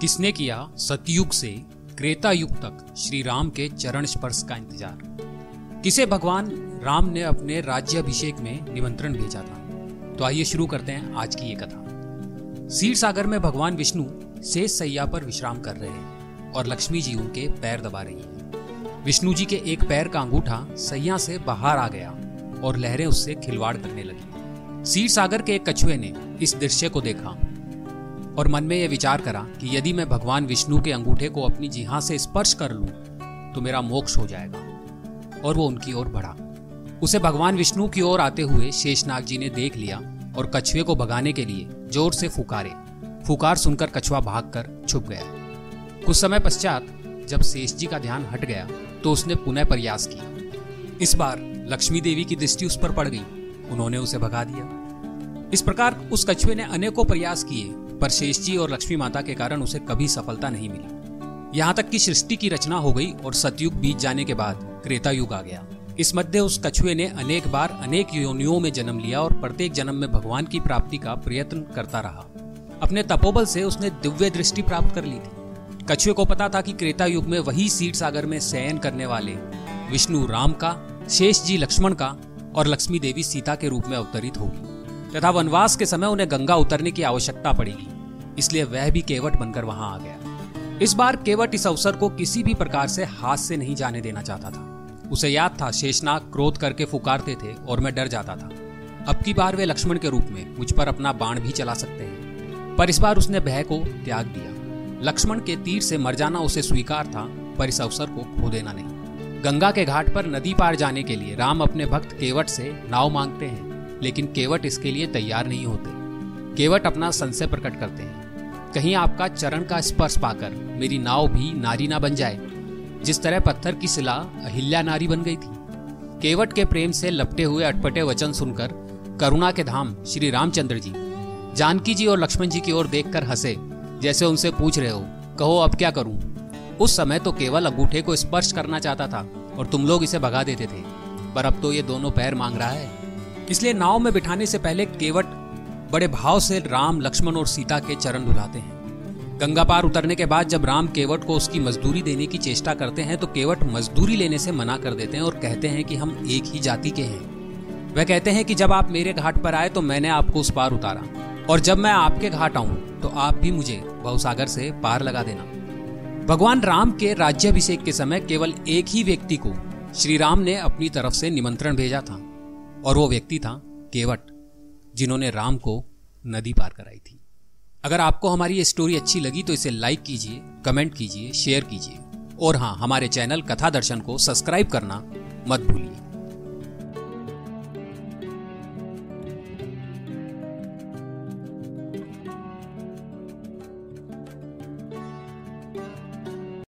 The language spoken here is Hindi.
किसने किया सतयुग से क्रेता युग तक श्री राम के चरण स्पर्श का इंतज़ार? किसे भगवान राम ने अपने राज्याभिषेक में निमंत्रण भेजा था? तो आइए शुरू करते हैं आज की ये कथा। सीर सागर में भगवान विष्णु शेष सैया पर विश्राम कर रहे हैं और लक्ष्मी जी उनके पैर दबा रही हैं। विष्णु जी के एक पैर का अंगूठा सैया से बाहर आ गया और लहरें उससे खिलवाड़ करने लगी। सीर सागर के एक कछुए ने इस दृश्य को देखा। और मन में यह विचार करा कि यदि मैं भगवान विष्णु के अंगूठे को अपनी जिहा से स्पर्श कर लूँ तो मेरा मोक्ष हो जाएगा। और वो उनकी ओर बढ़ा। उसे भगवान विष्णु की ओर आते हुए शेषनाग जी ने देख लिया और कछुए को भगाने के लिए ज़ोर से फुकारे। फुकार सुनकर कछुआ भागकर छुप गया। कुछ समय पश्चात जब शेष जी का ध्यान हट गया तो उसने पुनः प्रयास किया। इस बार लक्ष्मी देवी की दृष्टि उस पर पड़ गई। उन्होंने उसे भगा दिया। इस प्रकार उस कछुए ने अनेकों प्रयास किए पर शेष जी और लक्ष्मी माता के कारण उसे कभी सफलता नहीं मिली। यहाँ तक कि सृष्टि की रचना हो गई और सतयुग बीत जाने के बाद क्रेता युग आ गया। इस मध्य उस कछुए ने अनेक बार अनेक योनियों में जन्म लिया और प्रत्येक जन्म में भगवान की प्राप्ति का प्रयत्न करता रहा। अपने तपोबल से उसने दिव्य दृष्टि प्राप्त कर ली थी। कछुए को पता था कि क्रेता युग में वही सीट सागर में शयन करने वाले विष्णु राम का शेष जी लक्ष्मण का और लक्ष्मी देवी सीता के रूप में अवतरित होगी। तथा वनवास के समय उन्हें गंगा उतरने की आवश्यकता पड़ेगी। इसलिए वह भी केवट बनकर वहाँ आ गया। इस बार केवट इस अवसर को किसी भी प्रकार से हाथ से नहीं जाने देना चाहता था। उसे याद था, शेषनाग क्रोध करके फुकारते थे और मैं डर जाता था। अब की बार वे लक्ष्मण के रूप में मुझ पर अपना बाण भी चला सकते हैं। पर इस बार उसने भय को त्याग दिया। लक्ष्मण के तीर से मर जाना उसे स्वीकार था, पर इस अवसर को खो देना नहीं। गंगा के घाट पर नदी पार जाने के लिए राम अपने भक्त केवट से नाव मांगते हैं। लेकिन केवट इसके लिए तैयार नहीं होते। केवट अपना संशय प्रकट करते हैं। कहीं आपका चरण का स्पर्श पाकर मेरी नाव भी नारी ना बन जाए। जिस तरह पत्थर की सिला अहिल्या नारी बन गई थी। केवट के प्रेम से लपटे हुए अटपटे वचन सुनकर करुणा के धाम श्री रामचंद्र जी, जानकी जी और लक्ष्मण जी की ओर देखकर हंसे, जैसे उनसे पूछ रहे हो, कहो अब क्या करूँ? उस समय तो केवल अंगूठे को स्पर्श करना चाहता था और तुम लोग इसे भगा देते थे। पर अब तो ये दोनों पैर मांग रहा है। इसलिए नाव में बिठाने से पहले केवट बड़े भाव से राम, लक्ष्मण और सीता के चरण धुलाते हैं। गंगा पार उतरने के बाद जब राम केवट को उसकी मजदूरी देने की चेष्टा करते हैं तो केवट मजदूरी लेने से मना कर देते हैं और कहते हैं कि हम एक ही जाति के हैं। वह कहते हैं कि जब आप मेरे घाट पर आए तो मैंने आपको उस पार उतारा। और जब मैं आपके घाट आऊँ तो आप भी मुझे बहुसागर से पार लगा देना। भगवान राम के राज्याभिषेक के समय केवल एक ही व्यक्ति को श्री राम ने अपनी तरफ़ से निमंत्रण भेजा था। और वो व्यक्ति था केवट, जिन्होंने राम को नदी पार कराई थी। अगर आपको हमारी ये स्टोरी अच्छी लगी तो इसे लाइक कीजिए कमेंट कीजिए शेयर कीजिए। और हाँ हमारे चैनल कथा दर्शन को सब्सक्राइब करना मत भूलिए।